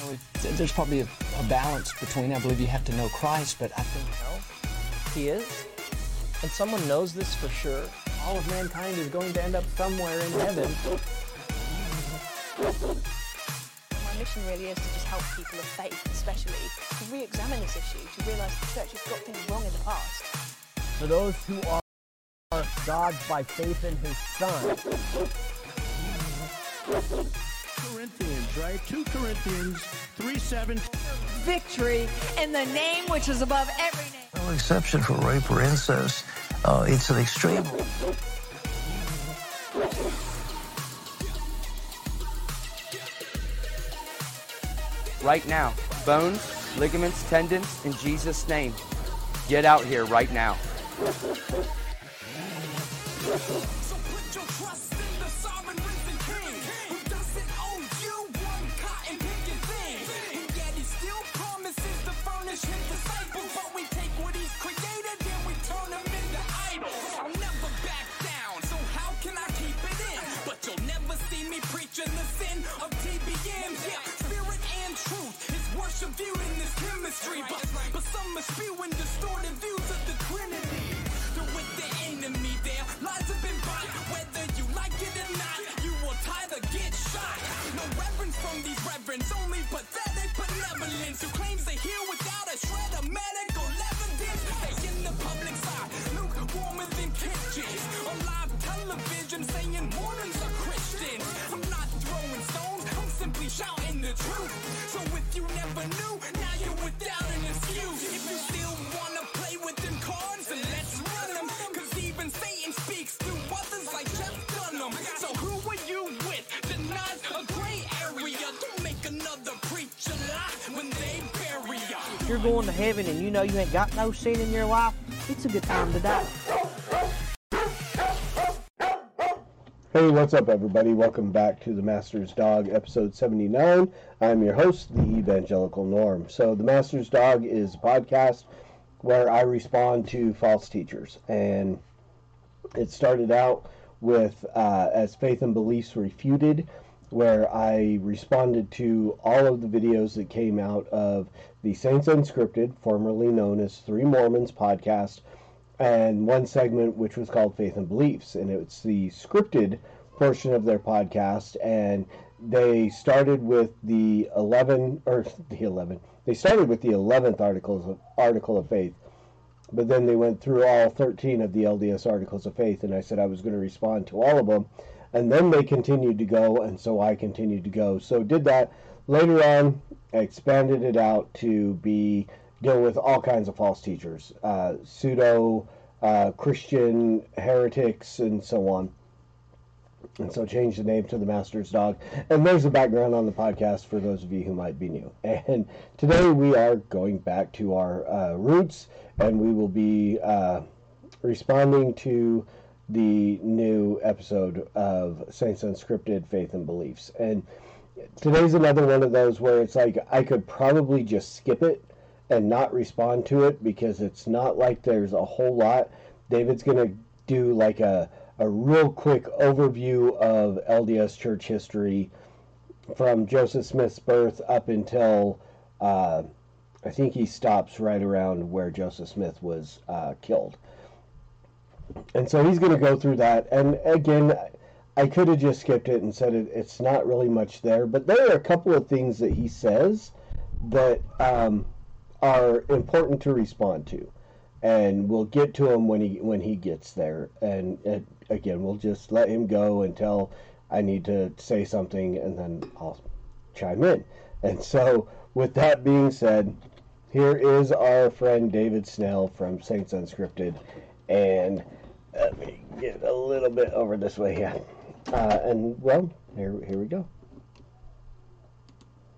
I would- There's probably a, a balance between. I believe you have to know Christ, but I think He is. And someone knows this for sure. All of mankind is going to end up somewhere in heaven. My mission really is to just help people of faith, especially, to re-examine this issue, to realise the church has got things wrong in the past. For those who are God's by faith in His Son. Corinthians, right? 2 Corinthians 3 7. victory in the name which is above every name. No exception for rape or incest. Uh, it's an extreme. right now. Bones, ligaments, tendons, in Jesus' name. Get out here right now. Never knew, now you're without an excuse. If you still wanna play with them cards, then let's run them. Cause even Satan speaks through others like Jeff Dunham. So who are you with? A gray area. Don't make another preacher lie when they bury ya. If you're going to heaven and you know you ain't got no sin in your life, it's a good time to die. Hey, what's up, everybody? Welcome back to The Master's Dog, episode 79. I'm your host, the Evangelical Norm. So, The Master's Dog is a podcast where I respond to false teachers. And it started out with uh, as Faith and Beliefs Refuted, where I responded to all of the videos that came out of the Saints Unscripted, formerly known as Three Mormons podcast, and one segment which was called Faith and Beliefs, and it's the scripted portion of their podcast. And they started with the eleven or the eleven. They started with the eleventh articles of article of faith, but then they went through all thirteen of the LDS articles of faith, and I said I was going to respond to all of them, and then they continued to go, and so I continued to go. So did that later on. I expanded it out to be deal with all kinds of false teachers, uh, pseudo uh, Christian heretics, and so on. And so change the name to the Master's Dog. And there's a background on the podcast for those of you who might be new. And today we are going back to our uh, roots, and we will be uh, responding to the new episode of Saints Unscripted Faith and Beliefs. And today's another one of those where it's like I could probably just skip it and not respond to it because it's not like there's a whole lot. David's going to do like a, a real quick overview of LDS church history from Joseph Smith's birth up until uh, I think he stops right around where Joseph Smith was uh, killed. And so he's going to go through that. And again, I could have just skipped it and said it, it's not really much there, but there are a couple of things that he says that um, are important to respond to, and we'll get to him when he when he gets there. And it, again, we'll just let him go until I need to say something, and then I'll chime in. And so, with that being said, here is our friend David Snell from Saints Unscripted, and let me get a little bit over this way here. Uh, and well, here here we go.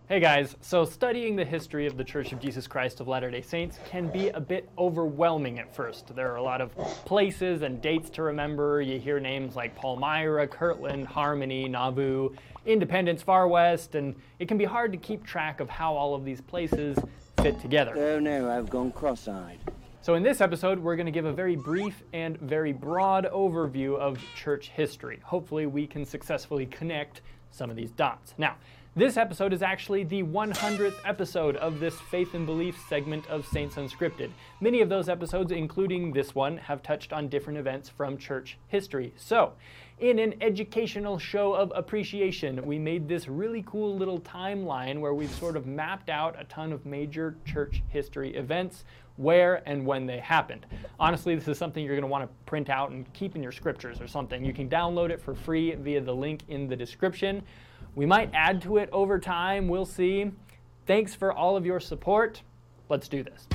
Hey guys, so studying the history of the Church of Jesus Christ of Latter day Saints can be a bit overwhelming at first. There are a lot of places and dates to remember. You hear names like Palmyra, Kirtland, Harmony, Nauvoo, Independence, Far West, and it can be hard to keep track of how all of these places fit together. Oh no, I've gone cross eyed. So, in this episode, we're going to give a very brief and very broad overview of church history. Hopefully, we can successfully connect some of these dots. Now, this episode is actually the 100th episode of this Faith and Belief segment of Saints Unscripted. Many of those episodes, including this one, have touched on different events from church history. So, in an educational show of appreciation, we made this really cool little timeline where we've sort of mapped out a ton of major church history events, where and when they happened. Honestly, this is something you're going to want to print out and keep in your scriptures or something. You can download it for free via the link in the description. We might add to it over time, we'll see. Thanks for all of your support. Let's do this.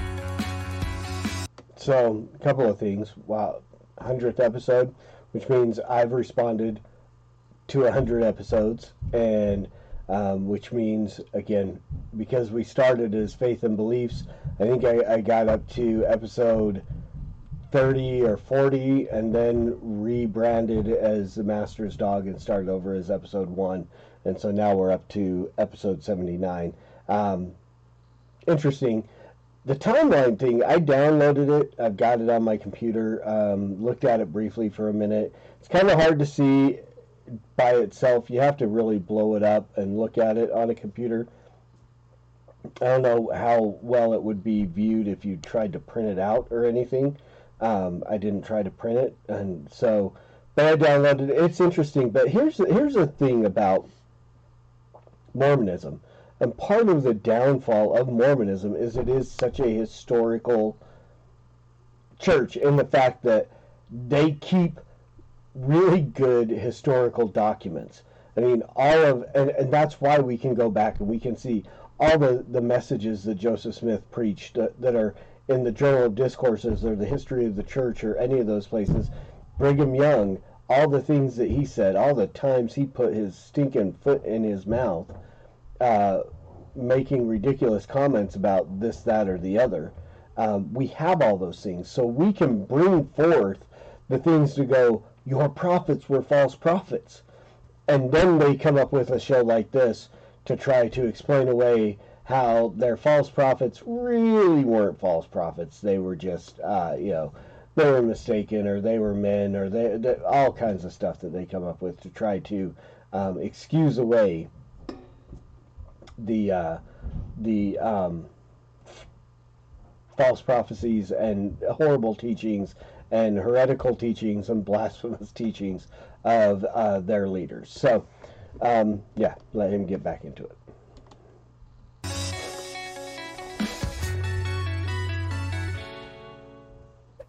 So, a couple of things. Wow, 100th episode, which means I've responded to 100 episodes, and um, which means, again, because we started as Faith and Beliefs, I think I, I got up to episode 30 or 40 and then rebranded as the Master's Dog and started over as episode 1. And so now we're up to episode 79. Um, interesting. The timeline thing, I downloaded it. I've got it on my computer. Um, looked at it briefly for a minute. It's kind of hard to see by itself. You have to really blow it up and look at it on a computer. I don't know how well it would be viewed if you tried to print it out or anything. Um, I didn't try to print it, and so, but I downloaded it. It's interesting. But here's here's the thing about Mormonism, and part of the downfall of Mormonism is it is such a historical church in the fact that they keep really good historical documents. I mean, all of, and, and that's why we can go back and we can see all the, the messages that Joseph Smith preached that, that are in the Journal of Discourses or the History of the Church or any of those places. Brigham Young, all the things that he said, all the times he put his stinking foot in his mouth, uh, making ridiculous comments about this, that, or the other. Um, we have all those things. So we can bring forth the things to go, your prophets were false prophets. And then they come up with a show like this to try to explain away how their false prophets really weren't false prophets. They were just, uh, you know, they were mistaken or they were men or they, they, all kinds of stuff that they come up with to try to um, excuse away the uh, the um, false prophecies and horrible teachings and heretical teachings and blasphemous teachings of uh, their leaders. So, um, yeah, let him get back into it.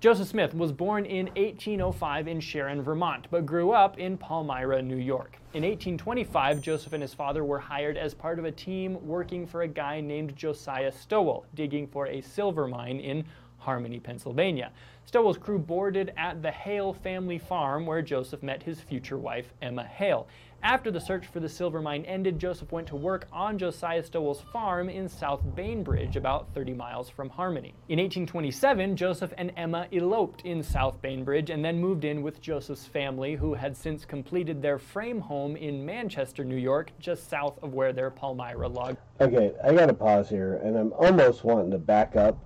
Joseph Smith was born in 1805 in Sharon, Vermont, but grew up in Palmyra, New York. In 1825, Joseph and his father were hired as part of a team working for a guy named Josiah Stowell, digging for a silver mine in Harmony, Pennsylvania. Stowell's crew boarded at the Hale family farm where Joseph met his future wife, Emma Hale. After the search for the silver mine ended, Joseph went to work on Josiah Stowell's farm in South Bainbridge, about 30 miles from Harmony. In 1827, Joseph and Emma eloped in South Bainbridge and then moved in with Joseph's family, who had since completed their frame home in Manchester, New York, just south of where their Palmyra log. Okay, I gotta pause here, and I'm almost wanting to back up,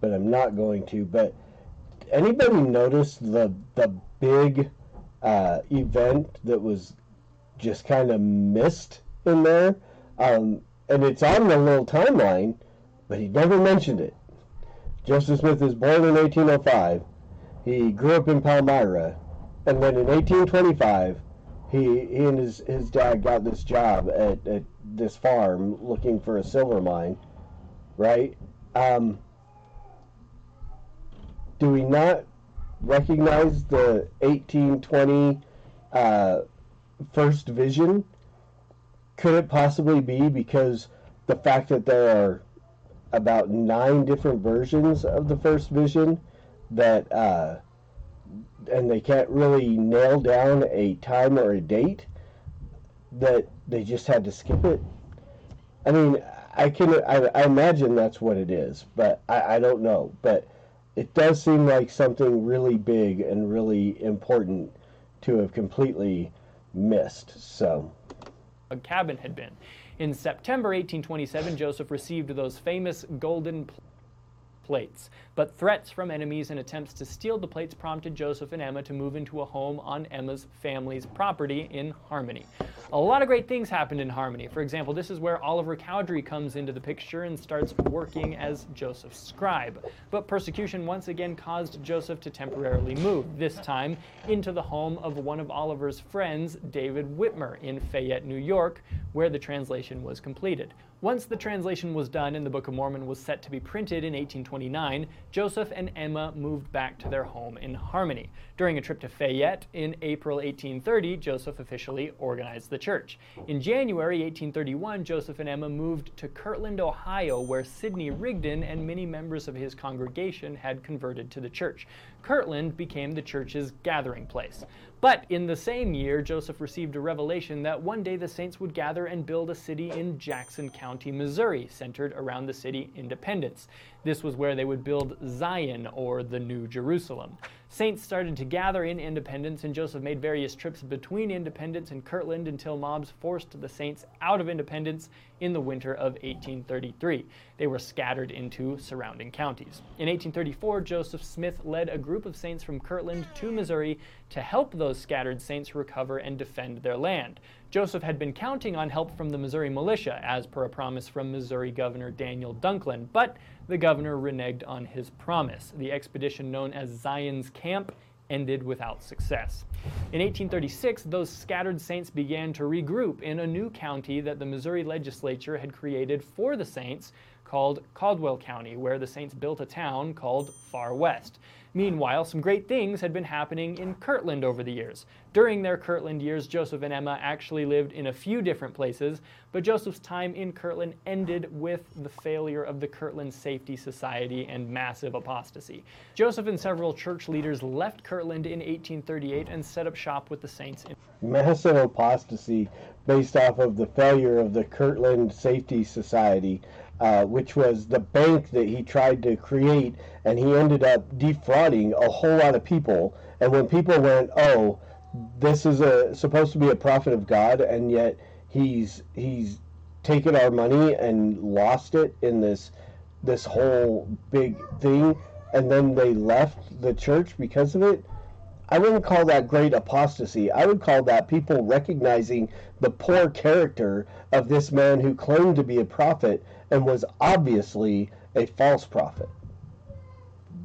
but I'm not going to. But anybody notice the the big uh, event that was just kind of missed in there. Um, and it's on the little timeline, but he never mentioned it. Joseph Smith was born in 1805. He grew up in Palmyra. And then in 1825, he, he and his, his dad got this job at, at this farm looking for a silver mine, right? Um, do we not recognize the 1820 uh, first vision? Could it possibly be because the fact that there are about nine different versions of the first vision that uh, and they can't really nail down a time or a date that they just had to skip it I mean, I can I, I imagine that's what it is, but I, I don't know. But it does seem like something really big and really important to have completely missed. So, a cabin had been. In September 1827, Joseph received those famous golden plates. But threats from enemies and attempts to steal the plates prompted Joseph and Emma to move into a home on Emma's family's property in Harmony. A lot of great things happened in Harmony. For example, this is where Oliver Cowdery comes into the picture and starts working as Joseph's scribe. But persecution once again caused Joseph to temporarily move, this time into the home of one of Oliver's friends, David Whitmer, in Fayette, New York, where the translation was completed. Once the translation was done and the Book of Mormon was set to be printed in 1829, Joseph and Emma moved back to their home in Harmony. During a trip to Fayette in April 1830, Joseph officially organized the church. In January 1831, Joseph and Emma moved to Kirtland, Ohio, where Sidney Rigdon and many members of his congregation had converted to the church. Kirtland became the church's gathering place. But in the same year, Joseph received a revelation that one day the saints would gather and build a city in Jackson County, Missouri, centered around the city Independence. This was where they would build Zion, or the New Jerusalem. Saints started to gather in Independence, and Joseph made various trips between Independence and Kirtland until mobs forced the saints out of Independence in the winter of 1833. They were scattered into surrounding counties. In 1834, Joseph Smith led a group of saints from Kirtland to Missouri to help those scattered saints recover and defend their land. Joseph had been counting on help from the Missouri militia, as per a promise from Missouri Governor Daniel Dunklin, but the governor reneged on his promise. The expedition known as Zion's Camp ended without success. In 1836, those scattered saints began to regroup in a new county that the Missouri legislature had created for the saints called Caldwell County, where the saints built a town called Far West. Meanwhile, some great things had been happening in Kirtland over the years. During their Kirtland years, Joseph and Emma actually lived in a few different places, but Joseph's time in Kirtland ended with the failure of the Kirtland Safety Society and massive apostasy. Joseph and several church leaders left Kirtland in 1838 and set up shop with the saints. In- massive apostasy based off of the failure of the Kirtland Safety Society uh, which was the bank that he tried to create, and he ended up defrauding a whole lot of people. And when people went, "Oh, this is a supposed to be a prophet of God," and yet he's he's taken our money and lost it in this this whole big thing, and then they left the church because of it. I wouldn't call that great apostasy. I would call that people recognizing the poor character of this man who claimed to be a prophet and was obviously a false prophet.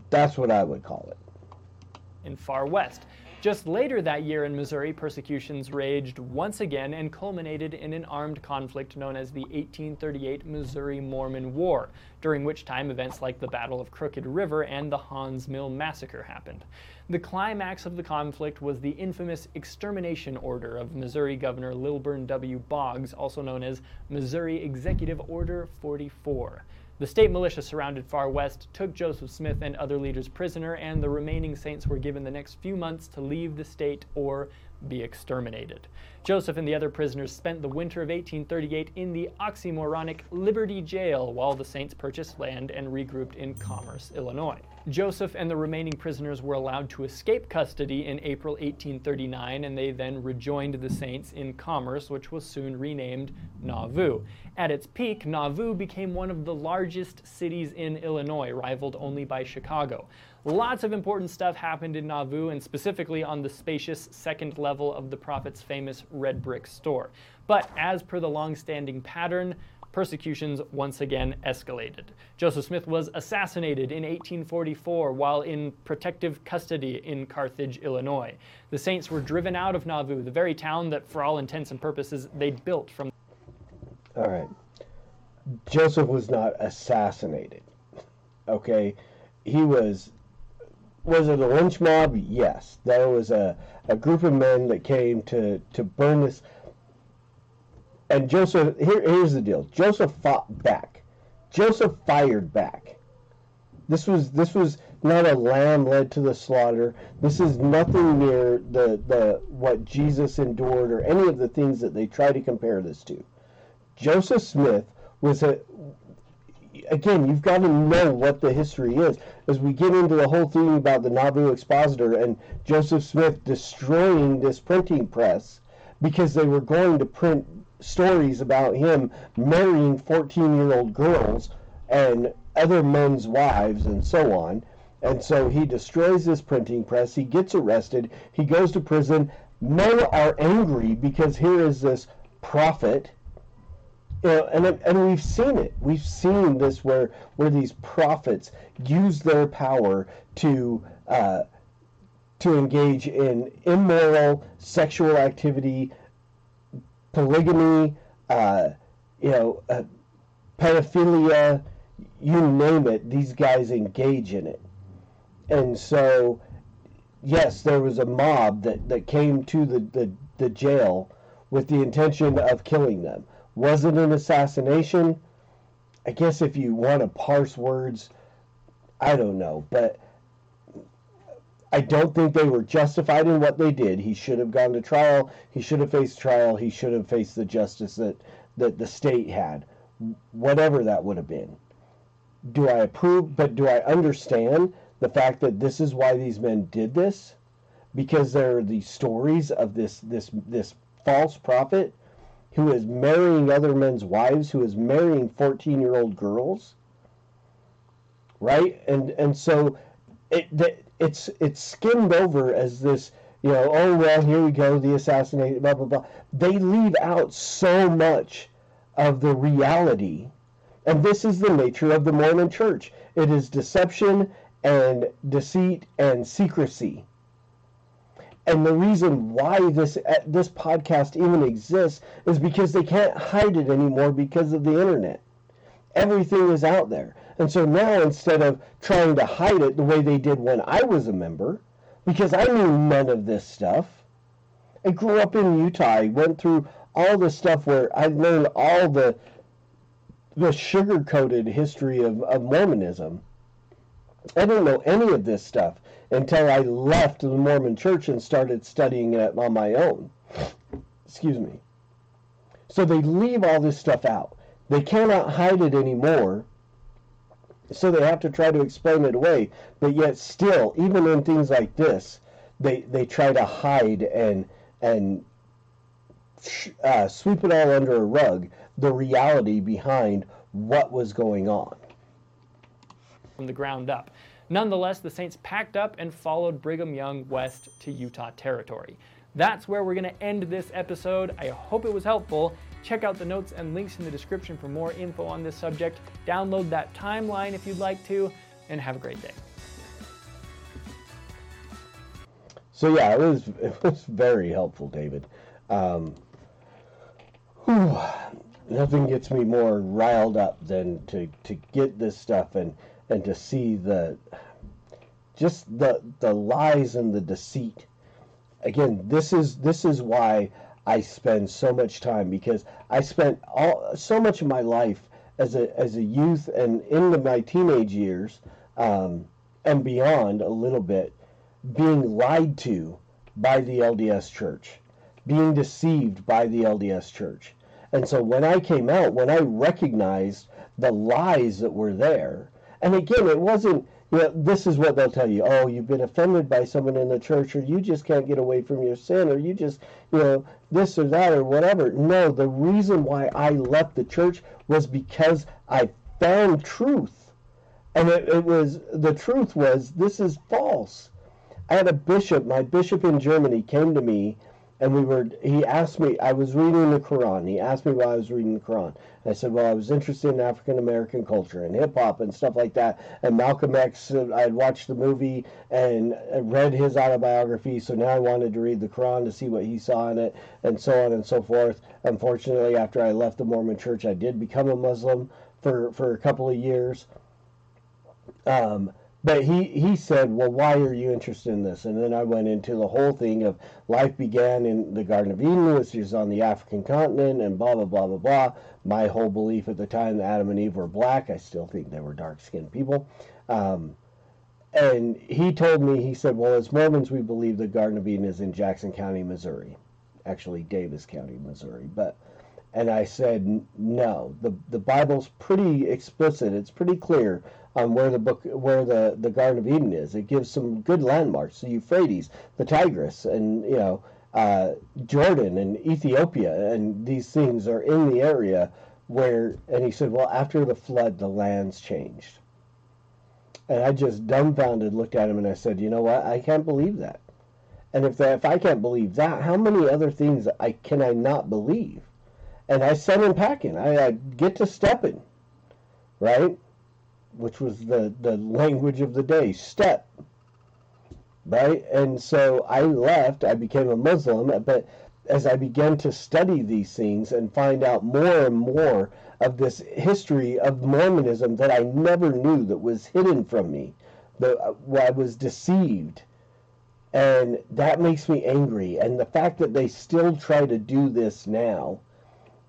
That's what I would call it. In Far West. Just later that year in Missouri, persecutions raged once again and culminated in an armed conflict known as the 1838 Missouri Mormon War, during which time events like the Battle of Crooked River and the Haun's Mill Massacre happened. The climax of the conflict was the infamous extermination order of Missouri Governor Lilburn W. Boggs, also known as Missouri Executive Order 44. The state militia surrounded Far West, took Joseph Smith and other leaders prisoner, and the remaining saints were given the next few months to leave the state or be exterminated. Joseph and the other prisoners spent the winter of 1838 in the oxymoronic Liberty Jail while the saints purchased land and regrouped in Commerce, Illinois. Joseph and the remaining prisoners were allowed to escape custody in April 1839, and they then rejoined the Saints in Commerce, which was soon renamed Nauvoo. At its peak, Nauvoo became one of the largest cities in Illinois, rivaled only by Chicago. Lots of important stuff happened in Nauvoo, and specifically on the spacious second level of the Prophet's famous red brick store. But as per the long standing pattern, persecutions once again escalated. Joseph Smith was assassinated in 1844 while in protective custody in Carthage, Illinois. The Saints were driven out of Nauvoo, the very town that, for all intents and purposes, they'd built from. All right. Joseph was not assassinated. Okay? He was. Was it a lynch mob? Yes. There was a, a group of men that came to, to burn this and Joseph, here, here's the deal. Joseph fought back. Joseph fired back. This was this was not a lamb led to the slaughter. This is nothing near the the what Jesus endured or any of the things that they try to compare this to. Joseph Smith was a again, you've got to know what the history is. As we get into the whole thing about the Nauvoo Expositor and Joseph Smith destroying this printing press because they were going to print stories about him marrying 14 year old girls and other men's wives and so on. And so he destroys this printing press. He gets arrested. He goes to prison. Men are angry because here is this prophet you know, and and we've seen it. We've seen this where where these prophets use their power to uh, to engage in immoral sexual activity, polygamy, uh, you know, uh, pedophilia, you name it. These guys engage in it, and so yes, there was a mob that that came to the the, the jail with the intention of killing them was it an assassination? I guess if you want to parse words, I don't know, but I don't think they were justified in what they did. He should have gone to trial. He should have faced trial. He should have faced the justice that, that the state had, whatever that would have been. Do I approve? But do I understand the fact that this is why these men did this? Because there are these stories of this this this false prophet who is marrying other men's wives, who is marrying 14 year old girls. Right? And and so it it's it's skimmed over as this, you know, oh well, here we go, the assassination, blah blah blah. They leave out so much of the reality. And this is the nature of the Mormon church. It is deception and deceit and secrecy and the reason why this uh, this podcast even exists is because they can't hide it anymore because of the internet. Everything is out there. And so now instead of trying to hide it the way they did when I was a member, because I knew none of this stuff. I grew up in Utah. I went through all the stuff where I learned all the the sugar-coated history of, of Mormonism. I didn't know any of this stuff until I left the Mormon church and started studying it on my own. Excuse me. So they leave all this stuff out. They cannot hide it anymore. So they have to try to explain it away. But yet still, even in things like this, they, they try to hide and and uh, sweep it all under a rug, the reality behind what was going on. From the ground up. Nonetheless, the Saints packed up and followed Brigham Young west to Utah Territory. That's where we're going to end this episode. I hope it was helpful. Check out the notes and links in the description for more info on this subject. Download that timeline if you'd like to, and have a great day. So yeah, it was it was very helpful, David. Um, whew, nothing gets me more riled up than to, to get this stuff and and to see the just the the lies and the deceit. Again, this is this is why I spend so much time because I spent all so much of my life as a as a youth and into my teenage years um, and beyond a little bit being lied to by the LDS Church, being deceived by the LDS Church. And so when I came out, when I recognized the lies that were there, and again, it wasn't, you know, this is what they'll tell you. Oh, you've been offended by someone in the church, or you just can't get away from your sin, or you just, you know, this or that, or whatever. No, the reason why I left the church was because I found truth. And it, it was, the truth was, this is false. I had a bishop, my bishop in Germany came to me and we were he asked me i was reading the quran he asked me why i was reading the quran i said well i was interested in african american culture and hip-hop and stuff like that. And malcolm x uh, i had watched the movie and read his autobiography so now i wanted to read the quran to see what he saw in it and so on and so forth. Unfortunately after i left the mormon church i did become a muslim for for a couple of years. Um, but he, he said, Well, why are you interested in this? And then I went into the whole thing of life began in the Garden of Eden, which is on the African continent, and blah, blah, blah, blah, blah. My whole belief at the time that Adam and Eve were black, I still think they were dark skinned people. Um, and he told me, he said, Well, as Mormons, we believe the Garden of Eden is in Jackson County, Missouri. Actually, Daviess County, Missouri. But And I said, no. The the Bible's pretty explicit. It's pretty clear on where the book, where the the Garden of Eden is. It gives some good landmarks: the Euphrates, the Tigris, and you know uh, Jordan and Ethiopia, and these things are in the area where. And he said, well, after the flood, the lands changed. And I just dumbfounded looked at him and I said, you know what? I can't believe that. And if if I can't believe that, how many other things I can I not believe? And I set in packing. I, I get to stepping, right? Which was the the language of the day, step. Right? And so I left. I became a Muslim, but as I began to study these things and find out more and more of this history of Mormonism that I never knew that was hidden from me, that uh, I was deceived and that makes me angry. And the fact that they still try to do this now,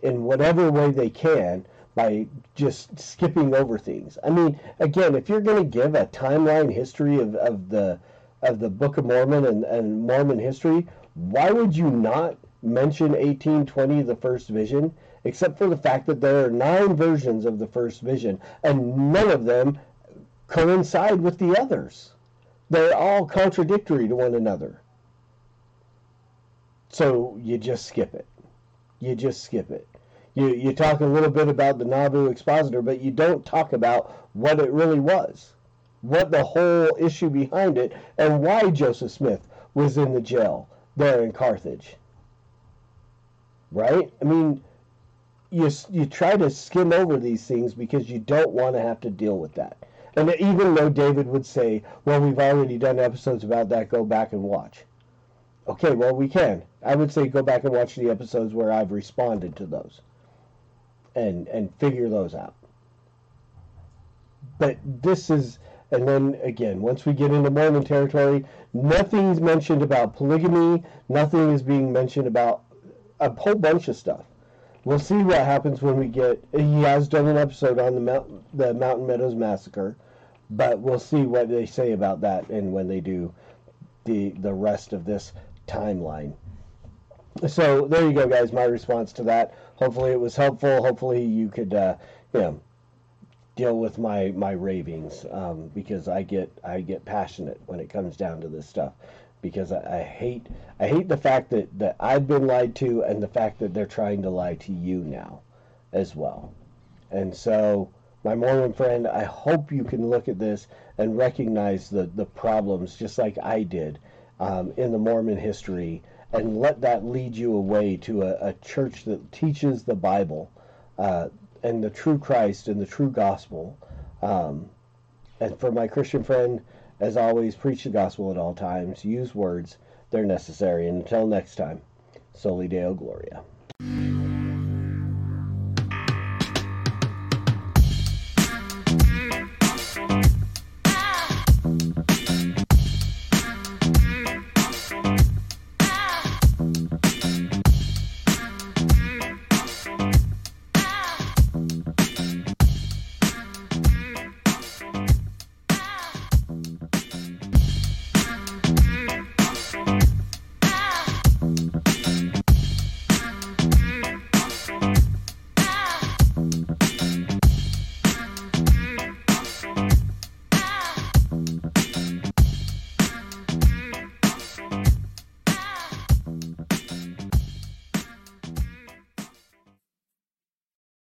in whatever way they can, by just skipping over things. I mean, again, if you're going to give a timeline history of, of the of the Book of Mormon and, and Mormon history, why would you not mention 1820, the first vision, except for the fact that there are nine versions of the first vision, and none of them coincide with the others? They're all contradictory to one another. So you just skip it. You just skip it. You, you talk a little bit about the Nauvoo expositor, but you don't talk about what it really was, what the whole issue behind it, and why Joseph Smith was in the jail there in Carthage. Right? I mean, you, you try to skim over these things because you don't want to have to deal with that. And even though David would say, well, we've already done episodes about that, go back and watch. Okay, well, we can. I would say go back and watch the episodes where I've responded to those and, and figure those out. But this is, and then again, once we get into Mormon territory, nothing's mentioned about polygamy, nothing is being mentioned about a whole bunch of stuff. We'll see what happens when we get. He has done an episode on the Mount, the Mountain Meadows massacre, but we'll see what they say about that and when they do the the rest of this timeline. So there you go, guys. My response to that. Hopefully it was helpful. Hopefully you could, uh, you know, deal with my my ravings um, because I get I get passionate when it comes down to this stuff because I, I, hate I hate the fact that, that I've been lied to and the fact that they're trying to lie to you now as well. And so my Mormon friend, I hope you can look at this and recognize the, the problems just like I did um, in the Mormon history and let that lead you away to a, a church that teaches the Bible uh, and the true Christ and the true gospel. Um, and for my Christian friend, as always, preach the gospel at all times. Use words, they're necessary. And until next time, Soli Deo Gloria.